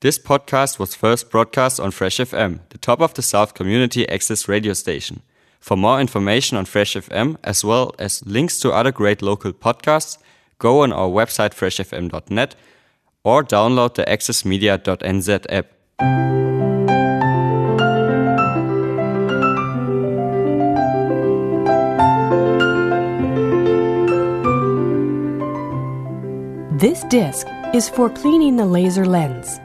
This podcast was first broadcast on Fresh FM, the top of the South community access radio station. For more information on Fresh FM, as well as links to other great local podcasts, go on our website freshfm.net or download the accessmedia.nz app. This disc is for cleaning the laser lens.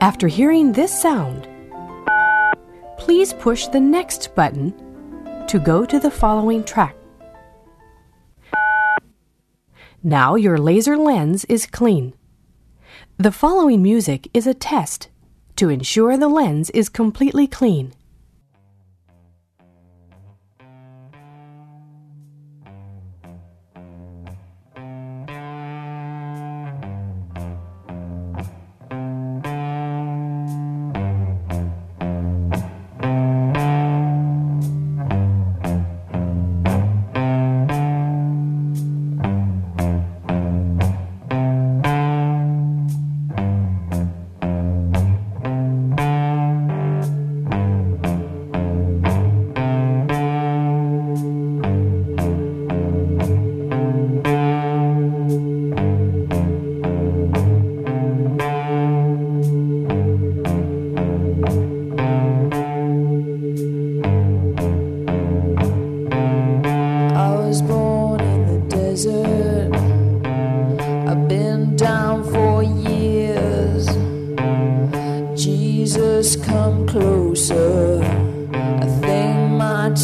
After hearing this sound, please push the next button to go to the following track. Now your laser lens is clean. The following music is a test to ensure the lens is completely clean.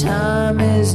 Time is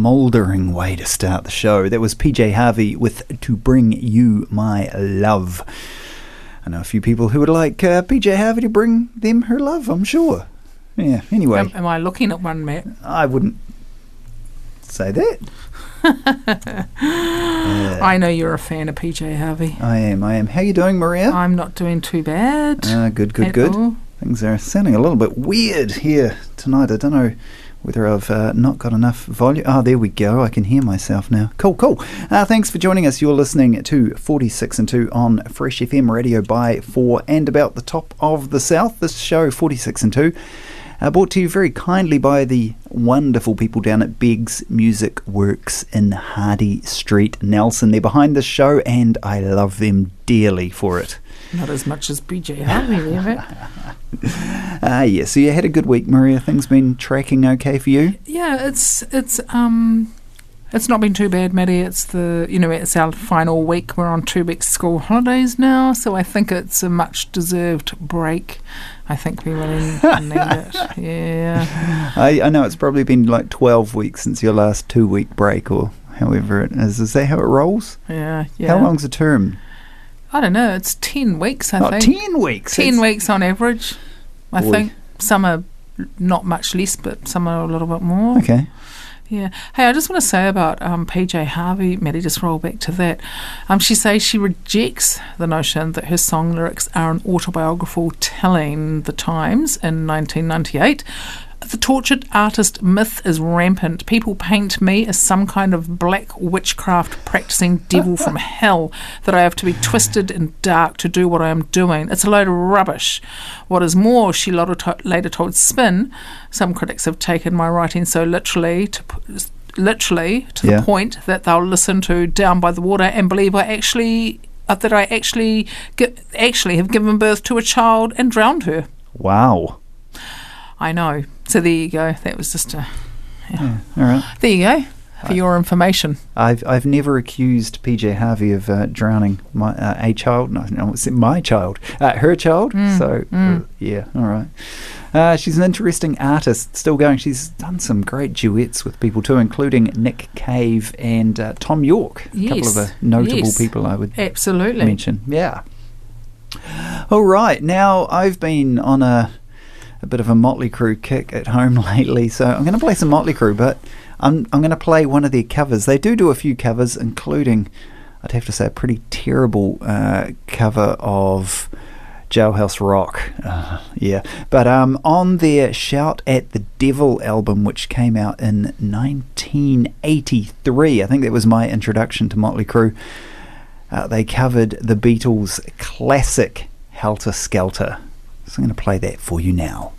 ooh, smouldering way to start the show. That was PJ Harvey with To Bring You My Love. I know a few people who would like uh, PJ Harvey to bring them her love, I'm sure. Yeah, anyway, Am, am I looking at one, Matt? I wouldn't say that. I know you're a fan of PJ Harvey. I am, I am. How you doing, Maria? I'm not doing too bad. Ah, good, good, good. all. Things are sounding a little bit weird here tonight. I don't know whether I've uh, not got enough volume. Oh, there we go. I can hear myself now. Cool, cool. Uh, thanks for joining us. You're listening to 46 and 2 on Fresh FM radio by 4 and about the top of the South. This show, 46 and 2. Uh, brought to you very kindly by the wonderful people down at Biggs Music Works in Hardy Street, Nelson. They're behind the show, and I love them dearly for it. Not as much as PJ Harvey, there. Ah, yeah. So you had a good week, Maria. Things been tracking okay for you? Yeah, it's it's um it's not been too bad, Maddie. It's the you know it's our final week. We're on two weeks school holidays now, so I think it's a much deserved break. I think we really need it. Yeah, I, I know it's probably been like 12 weeks since your last two week break, or however it is. Is that how it rolls? yeah, yeah. How long's a term? I don't know. It's ten weeks, I oh, think. 10 weeks. Ten weeks on average. I Boy. think some are not much less, but some are a little bit more. Okay. Yeah. Hey, I just want to say about um, PJ Harvey, Maddie, just roll back to that. Um, she says she rejects the notion that her song lyrics are an autobiographical telling the times in 1998. The tortured artist myth is rampant. People paint me as some kind of black witchcraft practicing devil from hell that I have to be twisted and dark to do what I am doing. It's a load of rubbish. What is more, she later told Spin, some critics have taken my writing so literally to literally to Yeah. the point that they'll listen to Down by the Water and believe I actually uh, that I actually actually have given birth to a child and drowned her. Wow. I know. So there you go. That was just a All right. there you go for your information. I've I've never accused PJ Harvey of uh, drowning my uh, a child. No, no, it's my child, uh, her child. Mm, so uh, yeah, all right. Uh, she's an interesting artist, still going. She's done some great duets with people too, including Nick Cave and uh, Thom Yorke. A couple of the notable yes. people I would Absolutely. mention. Yeah. All right. Now I've been on a a bit of a Motley Crue kick at home lately, so I'm going to play some Motley Crue, but I'm I'm going to play one of their covers. They do do a few covers, including I'd have to say a pretty terrible uh, cover of. Jailhouse Rock, uh, yeah. But um, on their Shout at the Devil album, which came out in 1983, I think that was my introduction to Motley Crue. Uh, they covered the Beatles' classic Helter Skelter. So I'm going to play that for you now.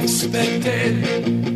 Unexpected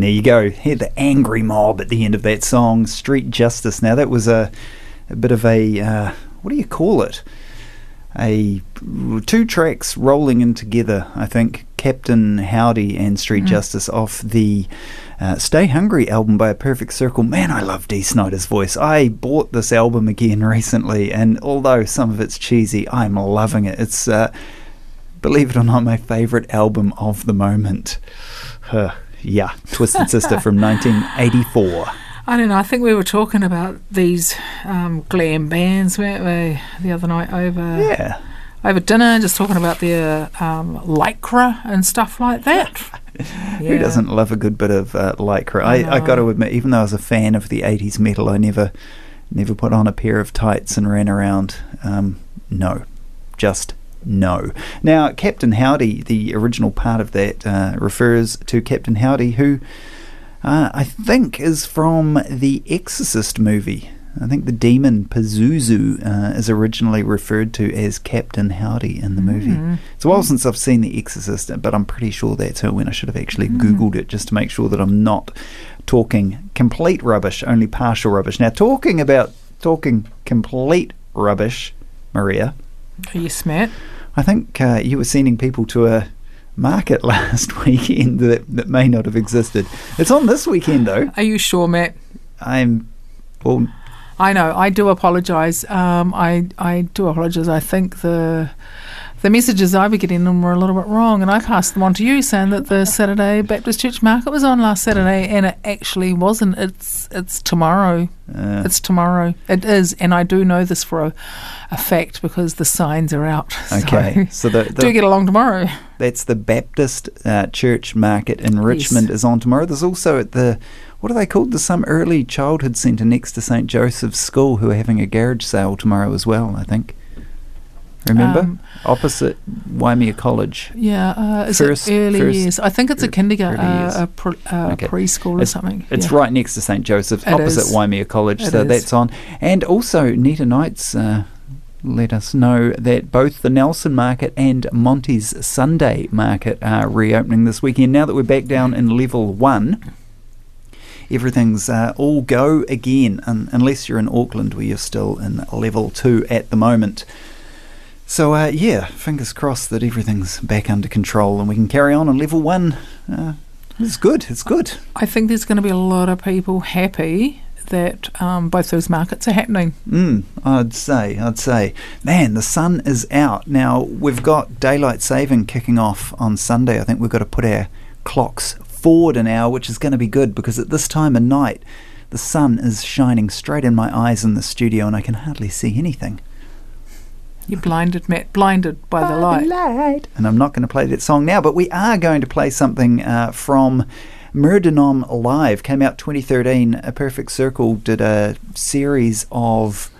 and there you go. Hear the angry mob at the end of that song, Street Justice. Now, that was a, a bit of a, uh, what do you call it? A two tracks rolling in together, I think. Captain Howdy and Street Justice off the uh, Stay Hungry album by A Perfect Circle. Man, I love Dee Snider's voice. I bought this album again recently, and although some of it's cheesy, I'm loving it. It's, uh, believe it or not, my favourite album of the moment. Huh, yeah, Twisted Sister from 1984. I don't know. I think we were talking about these um, glam bands, weren't we, the other night over Yeah. over dinner, just talking about their um, lycra and stuff like that. Who doesn't love a good bit of uh, lycra? I, I got to admit, even though I was a fan of the 80s metal, I never never put on a pair of tights and ran around. Um, no, just no. Now, Captain Howdy, the original part of that, uh, refers to Captain Howdy, who uh, I think is from the Exorcist movie. I think the demon Pazuzu uh, is originally referred to as Captain Howdy in the movie. It's a while since I've seen The Exorcist, but I'm pretty sure that's went. I should have actually Googled it just to make sure that I'm not talking complete rubbish, only partial rubbish. Now, talking about talking complete rubbish, Maria, Yes, Matt. I think uh, you were sending people to a market last weekend that, that may not have existed. It's on this weekend, though. Are you sure, Matt? I'm, well, I know. I do apologise. Um, I I do apologise. I think the the messages I were getting them were a little bit wrong, and I passed them on to you, saying that the Saturday Baptist Church market was on last Saturday, and it actually wasn't. It's it's tomorrow. uh, It's tomorrow. It is, and I do know this for a, a fact because the signs are out. okay. So, So the, do get along tomorrow. that's the Baptist uh, Church Market in Richmond is on tomorrow. There's also at the what are they called? There's some early childhood centre next to St Joseph's School who are having a garage sale tomorrow as well. I think. Remember, Um, opposite Waimea College. Yeah, uh, is First- it early first- years? I think it's a kindergarten, uh, a pre, uh, Okay. preschool or It's- something. It's yeah. right next to St Joseph's, It opposite is. Waimea College. It so is. that's on. And also, Nita Knights uh, let us know that both the Nelson Market and Monty's Sunday Market are reopening this weekend. Now that we're back down in level one, everything's uh, all go again, un- unless you're in Auckland where you're still in level two at the moment. So, uh, yeah, fingers crossed that everything's back under control and we can carry on on level one. Uh, it's good, it's good. I think there's going to be a lot of people happy that um, both those markets are happening. Mm, I'd say, I'd say. Man, the sun is out. Now, we've got daylight saving kicking off on Sunday. I think we've got to put our clocks forward an hour, which is going to be good because at this time of night, the sun is shining straight in my eyes in the studio and I can hardly see anything. You're blinded, Matt, blinded by the light. And I'm not going to play that song now, but we are going to play something uh, from Mer de Noms Live. Came out 2013. A Perfect Circle did a series of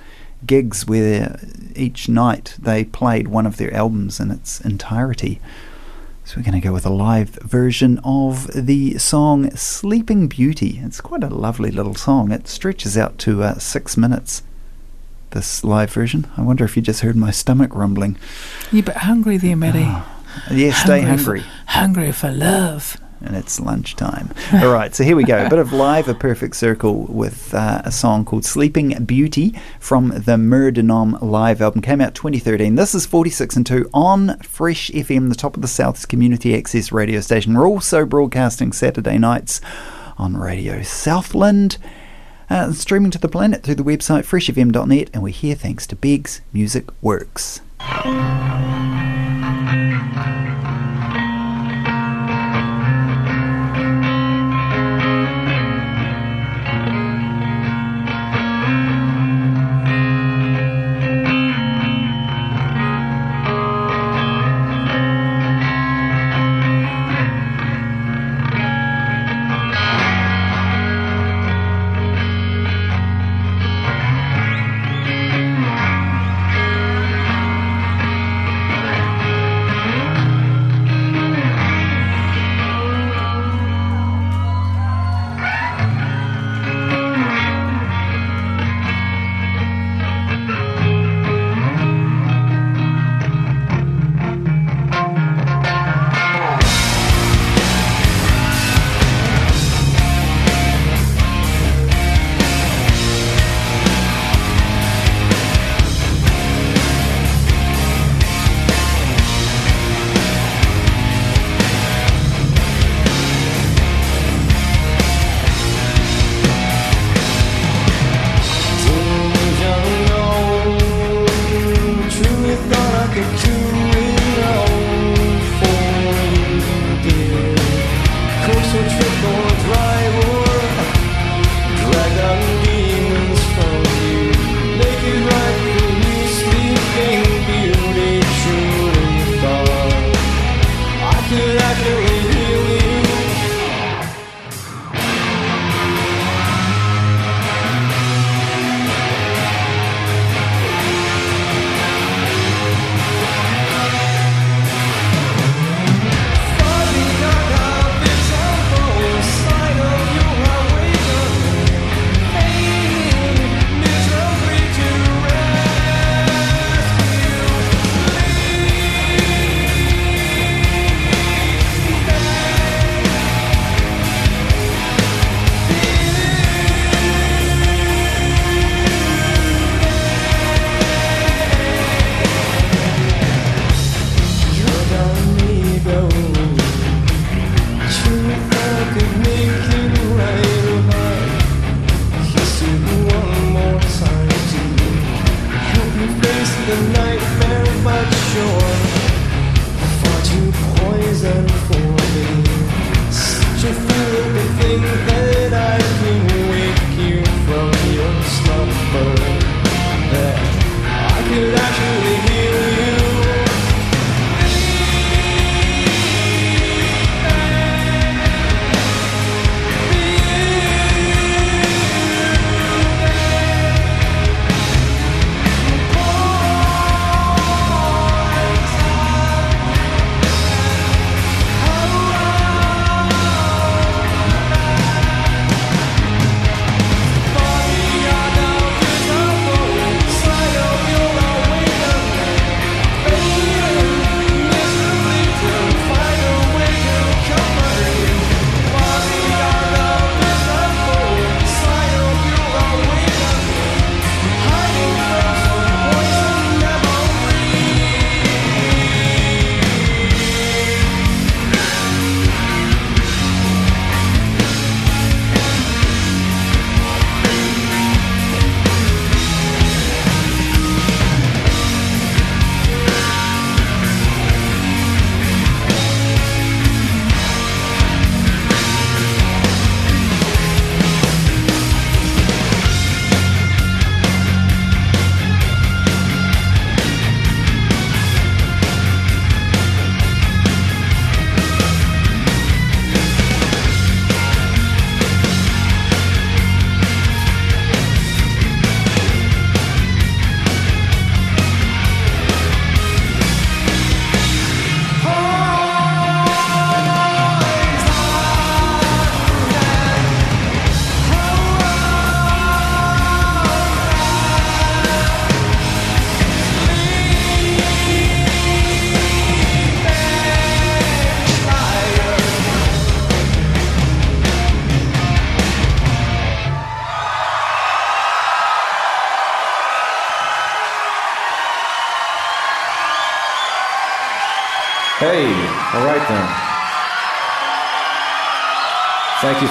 gigs where each night they played one of their albums in its entirety. So we're going to go with a live version of the song Sleeping Beauty. It's quite a lovely little song. It stretches out to uh, six minutes. This live version. I wonder if you just heard my stomach rumbling. You're a bit hungry there, Matty. Yeah, stay Hungry hungry. For, hungry for love. and it's lunchtime. All right, so here we go. A bit of live A Perfect Circle with uh, a song called Sleeping Beauty from the Mer de Noms live album. Came out 2013. This is 46 and 2 on Fresh FM, the top of the South's community access radio station. We're also broadcasting Saturday nights on Radio Southland. Uh, streaming to the planet through the website freshfm.net, and we're here thanks to Biggs Music Works.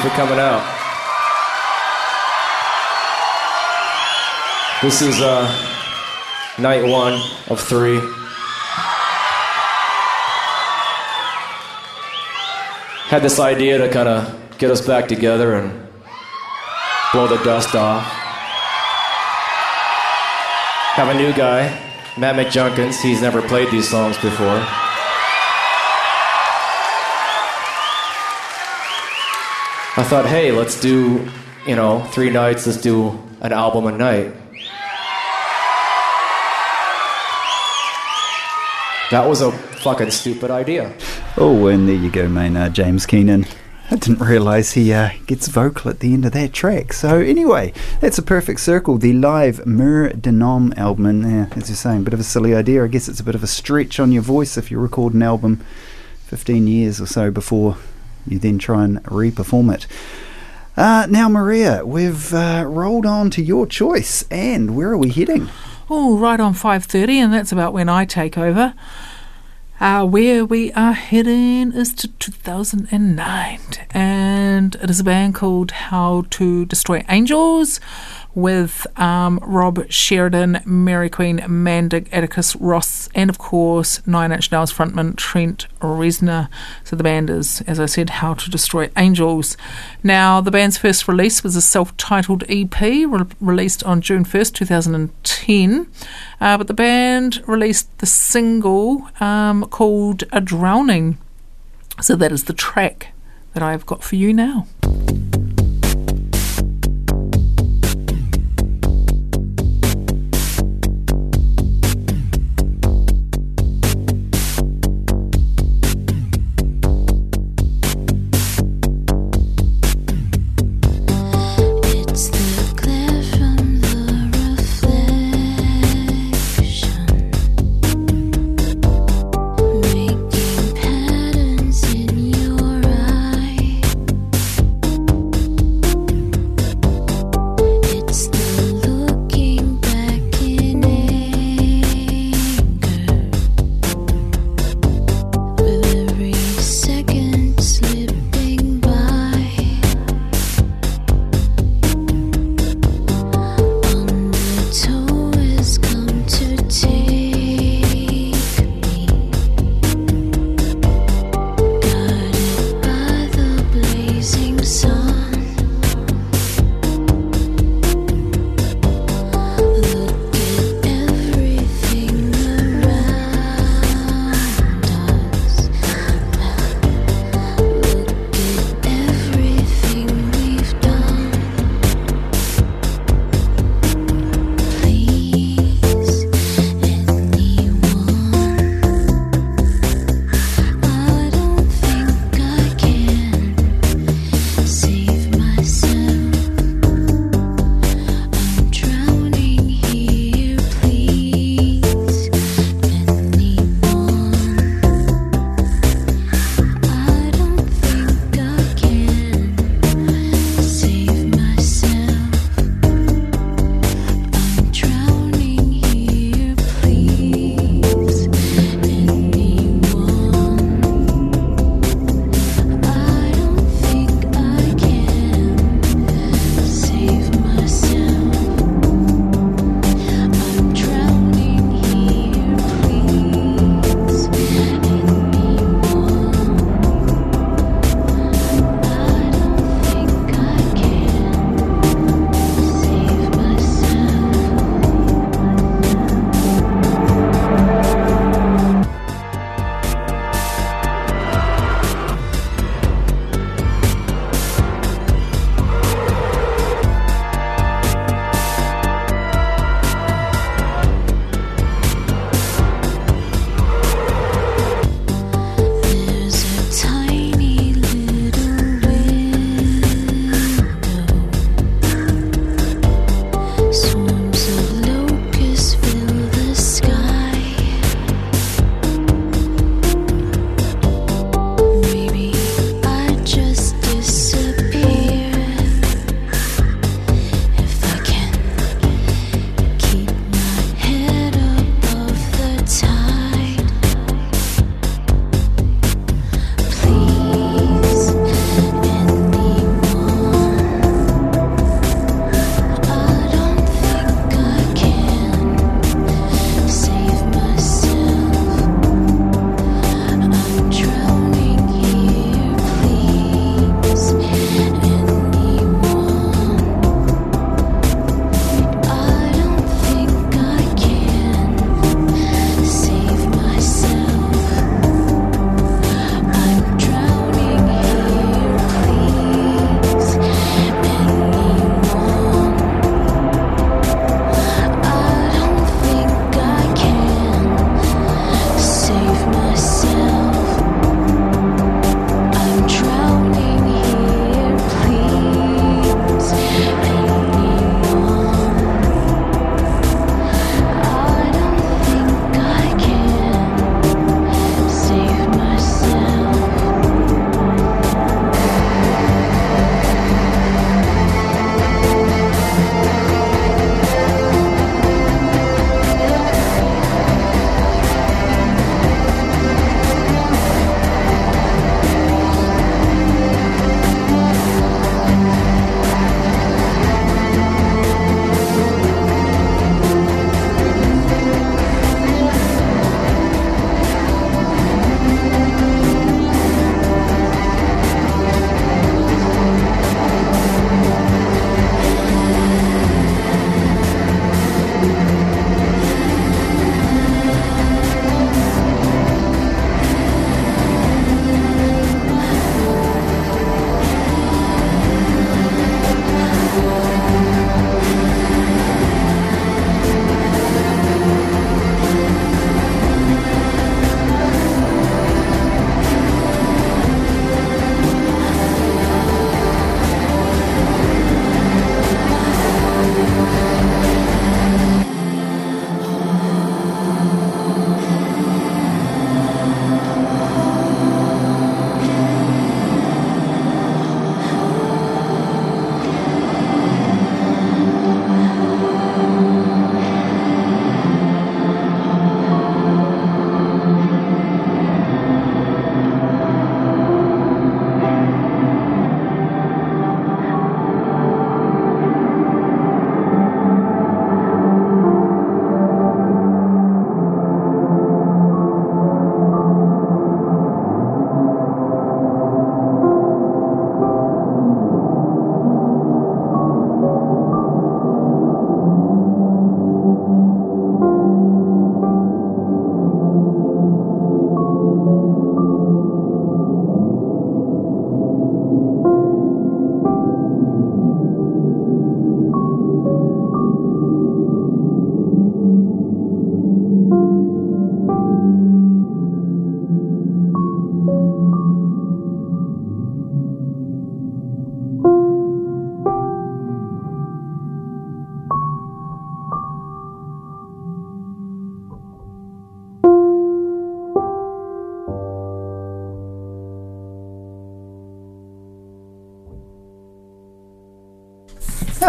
For coming out. This is uh, night one of three. Had this idea to kind of get us back together and blow the dust off. Have a new guy, Matt McJunkins. He's never played these songs before. I thought, hey, let's do, you know, three nights, let's do an album a night. That was a fucking stupid idea. Oh, and there you go, Maynard James Keenan. I didn't realise he uh, gets vocal at the end of that track. So anyway, that's a perfect circle. The live Mer de Noms album, and yeah, as you're saying, bit of a silly idea. I guess it's a bit of a stretch on your voice if you record an album 15 years or so before you then try and re-perform it. Uh, now, Maria, we've uh, rolled on to your choice, and where are we heading? Oh, right on 5.30, and that's about when I take over. Uh, where we are heading is to 2009, and it is a band called How to Destroy Angels with um, Rob Sheridan, Mary Queen, Maandig, Atticus Ross, and of course Nine Inch Nails frontman Trent Reznor. So the band is, as I said, How to Destroy Angels. Now, the band's first release was a self titled EP re- released on June 1st, 2010. Uh, but the band released the single um, called A Drowning. So that is the track that I've got for you now.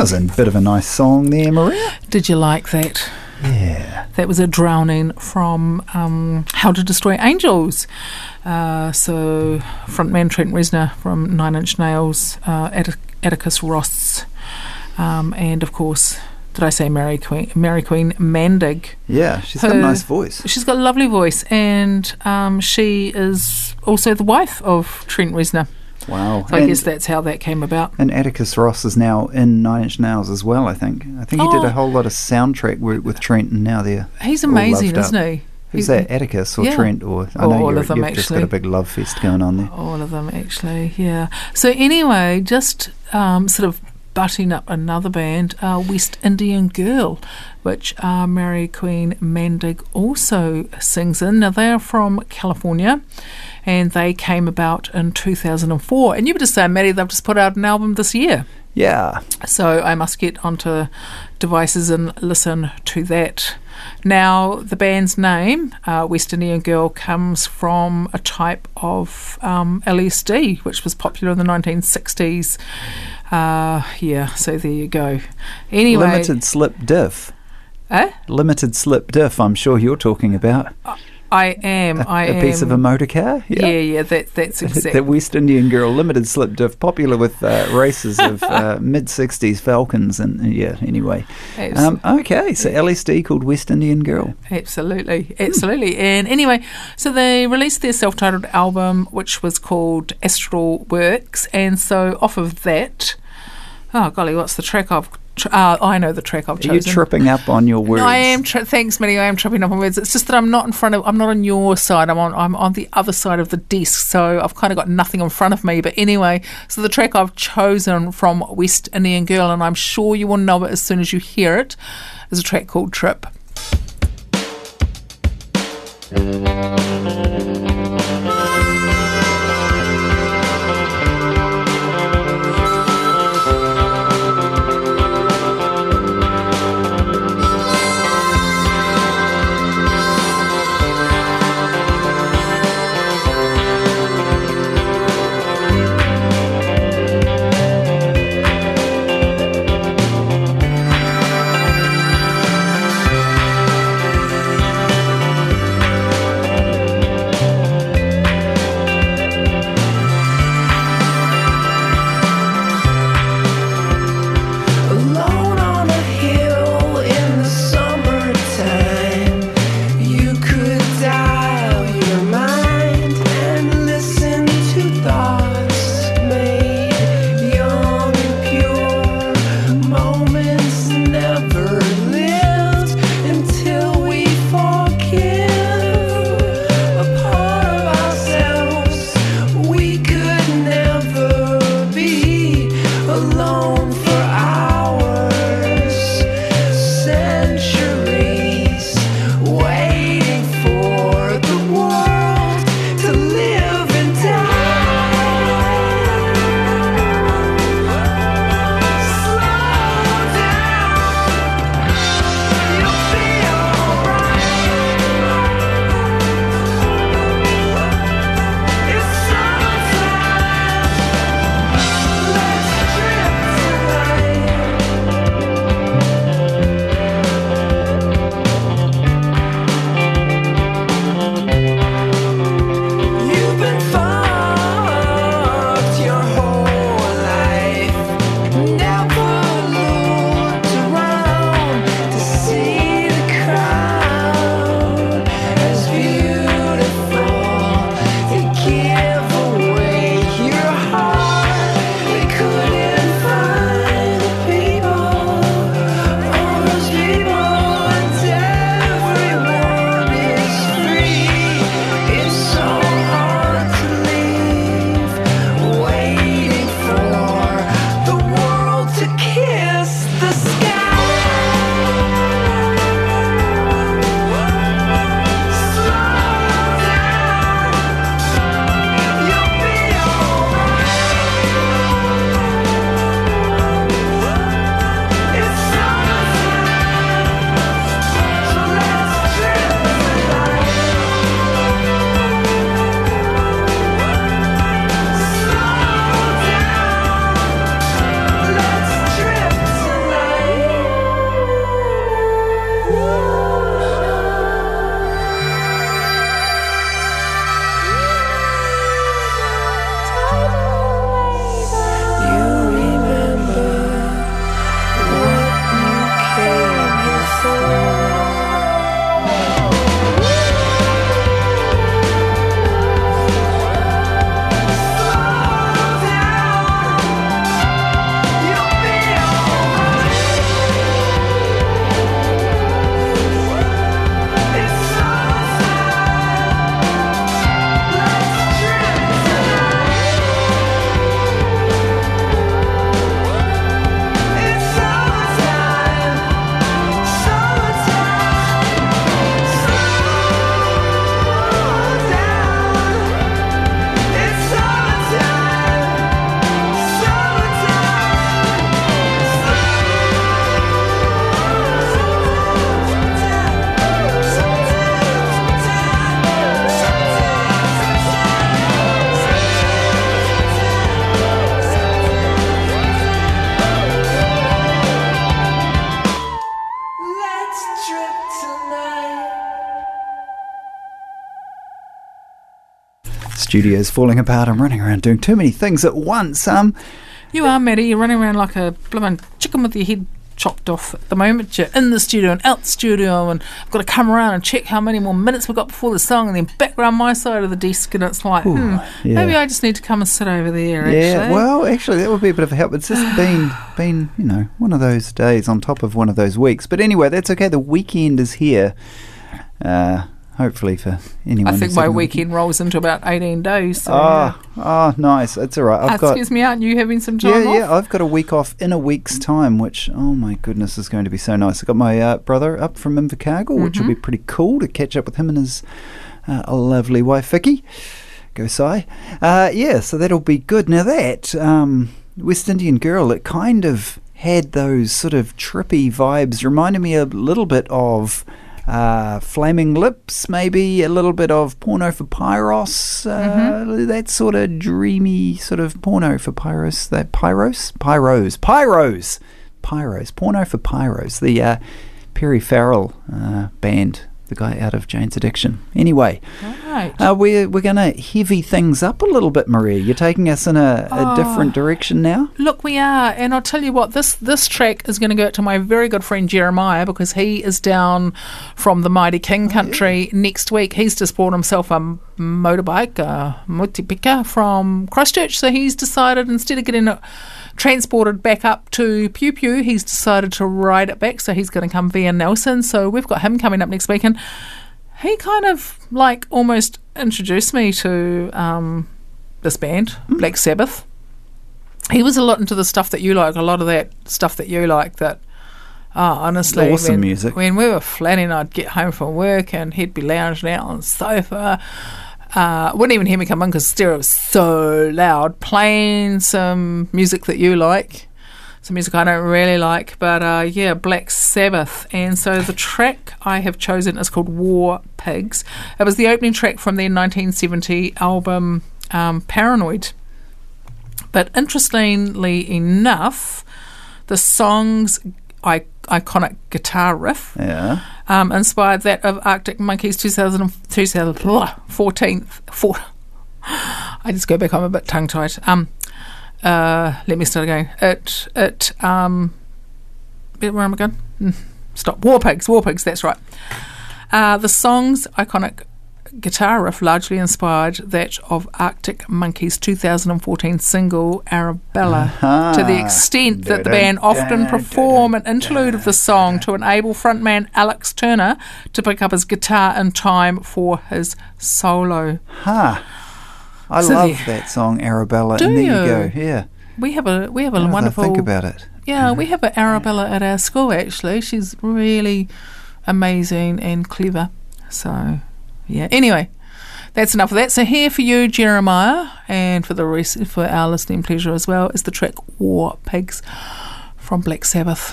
Was a bit of a nice song there, Maria. Did you like that? Yeah. That was a drowning from um, How to Destroy Angels. Uh, so, frontman Trent Reznor from Nine Inch Nails, uh, Attic- Atticus Ross, um, and of course, did I say Mariqueen? Mary Queen Maandig. Yeah, she's got a nice voice. She's got a lovely voice, and um, she is also the wife of Trent Reznor. Wow. So I and, guess that's how that came about. and Atticus Ross is now in Nine Inch Nails as well, I think. I think he did Oh. a whole lot of soundtrack work with Trent and now they're He's amazing, isn't up. he? Who's He- that, Atticus or Yeah. Trent? Or I Oh, know all of them, you've just got a actually. big love fest going on there. All of them, actually, yeah. So, anyway, just um, sort of butting up another band, uh, West Indian Girl, which uh, Mariqueen Maandig also sings in. Now, they're from California and they came about in 2004. And you were just saying, Maddie, they've just put out an album this year. Yeah. So I must get onto devices and listen to that. Now, the band's name, uh, West Indian Girl, comes from a type of um, LSD, which was popular in the 1960s. Uh, yeah, so there you go. Anyway, Limited slip diff. Eh? Limited slip diff, I'm sure you're talking about. I am. A, I a am. A piece of a motor car? yeah, yeah, that, that's exactly. the West Indian Girl Limited Slip Diff, popular with uh, races of uh, mid 60s Falcons. And uh, yeah, anyway. Um, okay, so LSD called West Indian Girl. Absolutely, absolutely. And anyway, so they released their self titled album, which was called Astral Works. And so off of that, oh golly, what's the track I've. Uh, I know the track I've chosen. Are you chosen. tripping up on your words? No, I am. Tri- thanks, Minnie. I am tripping up on words. It's just that I'm not in front of. I'm not on your side. I'm on. I'm on the other side of the desk. So I've kind of got nothing in front of me. But anyway, so the track I've chosen from West Indian Girl, and I'm sure you will know it as soon as you hear it, is a track called Trip. Studio's falling apart. I'm running around doing too many things at once. Um, You are, Maddie. You're running around like a blooming chicken with your head chopped off at the moment. You're in the studio and out the studio, and I've got to come around and check how many more minutes we've got before the song, and then back around my side of the desk, and it's like, hmm, yeah. maybe I just need to come and sit over there. yeah, well, actually, that would be a bit of a help. It's just been, been, you know, one of those days on top of one of those weeks. But anyway, that's okay. The weekend is here. Uh, hopefully for anyone. I think my weekend rolls into about 18 days. So, Oh, oh, nice. It's all right. yeah. I've got. Excuse me, aren't you having some Yeah, time yeah. off? I've got a week off in a week's time, which oh my goodness is going to be so nice. I've got my uh, brother up from Invercargill, which will be pretty cool to catch up with him and his uh, lovely wife Vicky. Go Sai. Uh, yeah, so that'll be good. Now that um, West Indian girl, it kind of had those sort of trippy vibes. Reminded me a little bit of. Uh, Flaming Lips, maybe a little bit of porno for Pyros, uh, that sort of dreamy sort of porno for Pyros. That Pyros, Pyros, Pyros, Pyros, porno for Pyros. The uh, Perry Farrell uh, band, the guy out of Jane's Addiction. Anyway, Right. uh, we're we're gonna heavy things up a little bit, Maria. You're taking us in a, a different direction now. Look, we are, and I'll tell you what. This this track is going to go to my very good friend Jeremiah because he is down from the mighty King country next week. He's just bought himself a motorbike, a motipika from Christchurch. So he's decided instead of getting it transported back up to Piopio, he's decided to ride it back. So he's going to come via Nelson. So we've got him coming up next week, and he kind of like almost introduced me to um, this band, Black Sabbath he was a lot into the stuff that you like, a lot of that stuff that you like. That, oh, honestly, Awesome when, music. When we were flatting, I'd get home from work and he'd be lounging out on the sofa. Uh, wouldn't even hear me come in because stereo was so loud. Playing some music that you like, some music I don't really like, but uh, yeah, Black Sabbath. And so the track I have chosen is called War Pigs. It was the opening track from their 1970 album um, Paranoid. But interestingly enough, the song's iconic guitar riff Yeah. Um, inspired that of Arctic Monkeys 2000, 2014. Four, I just go back, I'm a bit tongue tied. Um, uh, let me start again. It, it, um, where am I going? Mm, Stop. War Pigs, War Pigs, that's right. Uh, the song's iconic guitar riff largely inspired that of Arctic Monkeys' 2014 single Arabella, to the extent that the band often perform an interlude of the song to enable frontman Alex Turner to pick up his guitar in time for his solo. Ha. I So love there- that song, Arabella. Do and there you, you? go. Yeah. We have a we have a wonderful think about it. Yeah, we have an Arabella at our school actually. She's really amazing and clever. So, yeah. Anyway, that's enough of that. So here for you, Jeremiah, and for the rest for our listening pleasure as well is the track War Pigs from Black Sabbath.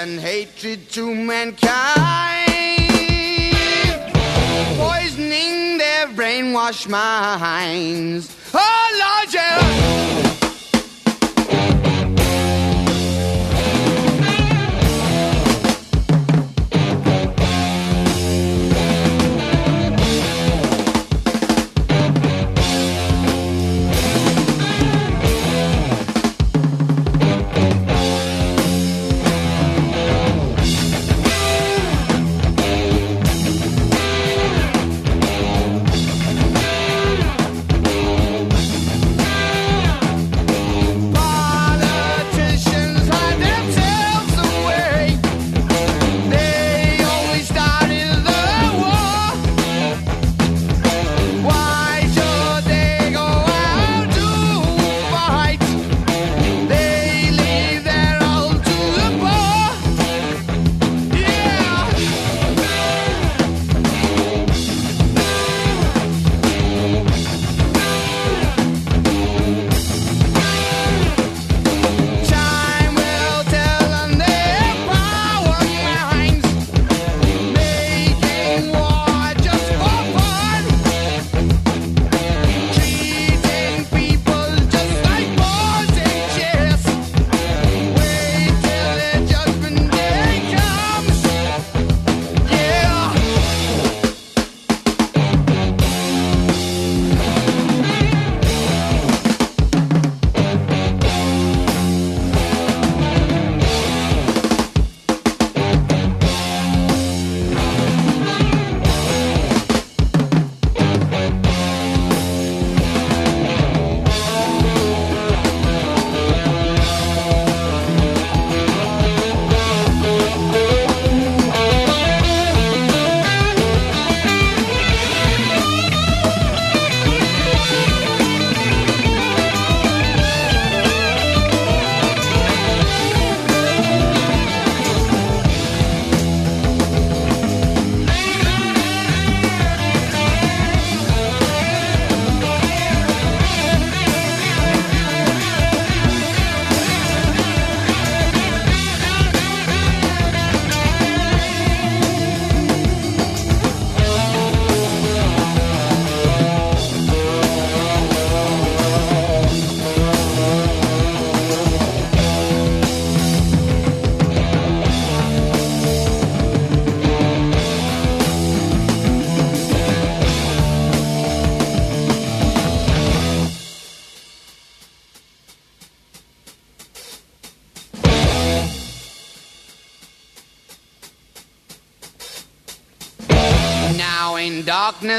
Death and hatred to mankind, poisoning their brainwashed minds. Oh Lord, yeah.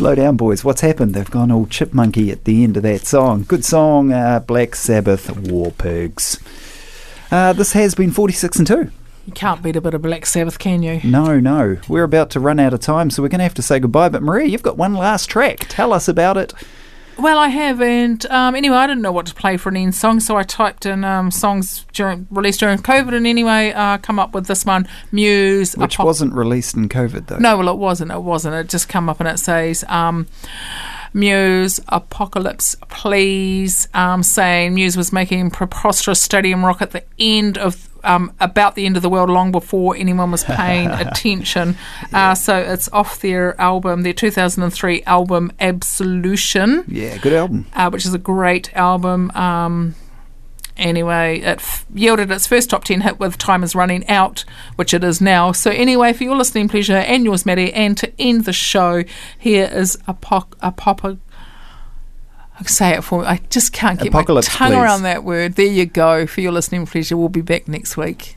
Slow down, boys. What's happened? They've gone all chipmunky at the end of that song. Good song, uh, Black Sabbath, War Pigs. Uh, this has been 46 and 2. You can't beat a bit of Black Sabbath, can you? No, no. We're about to run out of time, so we're going to have to say goodbye. But Maria, you've got one last track. Tell us about it. Well, I haven't. Um, anyway, I didn't know what to play for an end song, so I typed in um, songs during, released during COVID, and anyway, uh, come up with this one, Muse. Which wasn't released in COVID, though. No, well, it wasn't. It wasn't. It just come up and it says, um, Muse, Apocalypse, please, um, saying Muse was making preposterous stadium rock at the end of. Um, about the end of the world, long before anyone was paying attention. Uh, so it's off their album, their 2003 album Absolution Yeah, good album. uh, which is a great album. Um, anyway, it f- yielded its first top 10 hit with Time is Running Out, which it is now. So, anyway, for your listening pleasure and yours, Maddie, and to end the show, here is a pop. A pop Say it for me. I just can't get Apocalypse, my tongue please. around that word. There you go. For your listening pleasure, we'll be back next week.